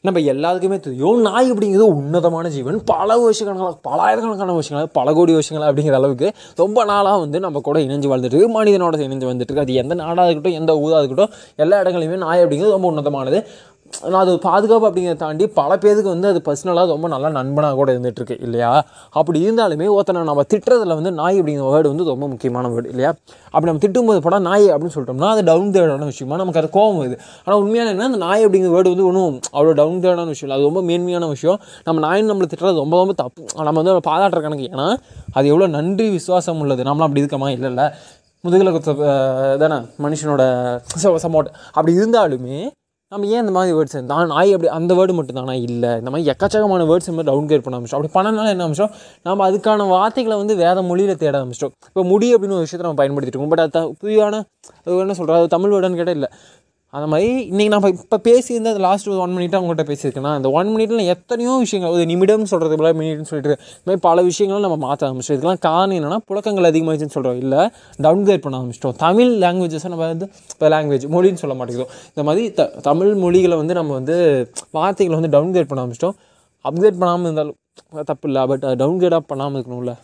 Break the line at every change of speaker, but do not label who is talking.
நம்ம எல்லாத்துக்குமே தெரியும். நாய் அப்படிங்கிறது உன்னதமான ஜீவன். பல வருஷக்கணக்கான பலாயிரக்கணக்கான வருஷங்களாக பல கோடி வருஷங்கள் அப்படிங்கிற அளவுக்கு ரொம்ப நாளாக வந்து நம்ம கூட இணைஞ்சு வாழ்ந்துட்டு மனிதனோட இணைஞ்சு வந்துட்டு அது எந்த நாடாக இருக்கட்டும் எந்த ஊராக இருக்கட்டும் எல்லா இடங்களையுமே நாய் அப்படிங்கிறது ரொம்ப உன்னதமானது. நான் அது பாதுகாப்பு அப்படிங்கிறத தாண்டி பல பேருக்கு வந்து அது பர்சனலாக ரொம்ப நல்லா நண்பனாக கூட இருந்துகிட்ருக்கு இல்லையா? அப்படி இருந்தாலுமே ஒருத்தனை நம்ம திட்டுறதுல வந்து நாய் அப்படிங்கிற வேர்டு வந்து ரொம்ப முக்கியமான வேர்டு இல்லையா? அப்படி நம்ம திட்டும்போது படம் நாய் அப்படின்னு சொல்லிட்டோம்னா அது டவுன் தேடான விஷயமா நமக்கு அது கோவம் வருது. ஆனால் உண்மையான என்ன அந்த நாய் அப்படிங்கிற வேர்டு வந்து ஒன்றும் அவ்வளோ டவுன் தேடான விஷயம் இல்லை. அது ரொம்ப மேன்மையான விஷயம். நம்ம நாயின் நம்மளை திட்டுறது ரொம்ப ரொம்ப தப்பு. நம்ம வந்து அதை பாராட்டுற கணக்கு ஏன்னா அது எவ்வளோ நன்றி விசுவாசம் உள்ளது. நம்மளாம் அப்படி இருக்கமா? இல்லை இல்லை. முதுகில் குத்த தானே மனுஷனோட சமோட். அப்படி இருந்தாலுமே நம்ம ஏன் இந்த மாதிரி வேர்ட்ஸ் நான் நாய் அப்படி அந்த வேர்டு மட்டும் தானா இல்லை. இந்த மாதிரி எக்கச்சக்கமான வேர்ட்ஸ் மாதிரி டவுன் கிரேட் பண்ண ஆரம்பிச்சோம் அப்படி பண்ணனால என்ன ஆரம்பிச்சோம் நம்ம அதுக்கான வார்த்தைகளை வந்து வேறு மொழியில் தேட ஆரம்பிச்சிட்டோம். இப்போ முடி அப்படின்னு ஒரு விஷயத்தை நம்ம பயன்படுத்திட்டு இருக்கோம். பட் அது புதுவான புதியான அது என்ன சொல்கிறது அது தமிழ் வேர்டுன்னு கேட்டால் இல்லை. அந்த மாதிரி இன்றைக்கி நம்ம இப்போ பேசியிருந்தேன் அந்த லாஸ்ட் ஒரு ஒன் மினிட்டாக உங்கள்கிட்ட பேசியிருக்கேன்னா அந்த ஒன் மினிட்ல எத்தனையோ விஷயங்கள் ஒரு நிமிடம்னு சொல்கிறது போல மினிட்னு சொல்லிட்டு இந்த மாதிரி பல விஷயங்களும் நம்ம மாற்ற ஆரம்பிச்சிட்டோம். இதுக்கெல்லாம் காரணம் என்னன்னா புழக்கங்கள் அதிகமாகிச்சுன்னு சொல்கிறோம் இல்லை டவுன் கிரேட் பண்ண ஆரம்பிச்சிட்டோம். தமிழ் லாங்குவேஜஸை நம்ம வந்து இப்போ லாங்குவேஜ் மொழின்னு சொல்ல மாட்டேங்கிறோம். இந்த மாதிரி த தமிழ் மொழிகளை வந்து நம்ம வந்து வார்த்தைகளை வந்து டவுன் கிரேட் பண்ண ஆரம்பிச்சிட்டோம். அப்கிரேட் பண்ணாமல் இருந்தாலும் தப்பு இல்லை பட் டவுன் கிரேடாக பண்ணாமல் இருக்கணும்ல.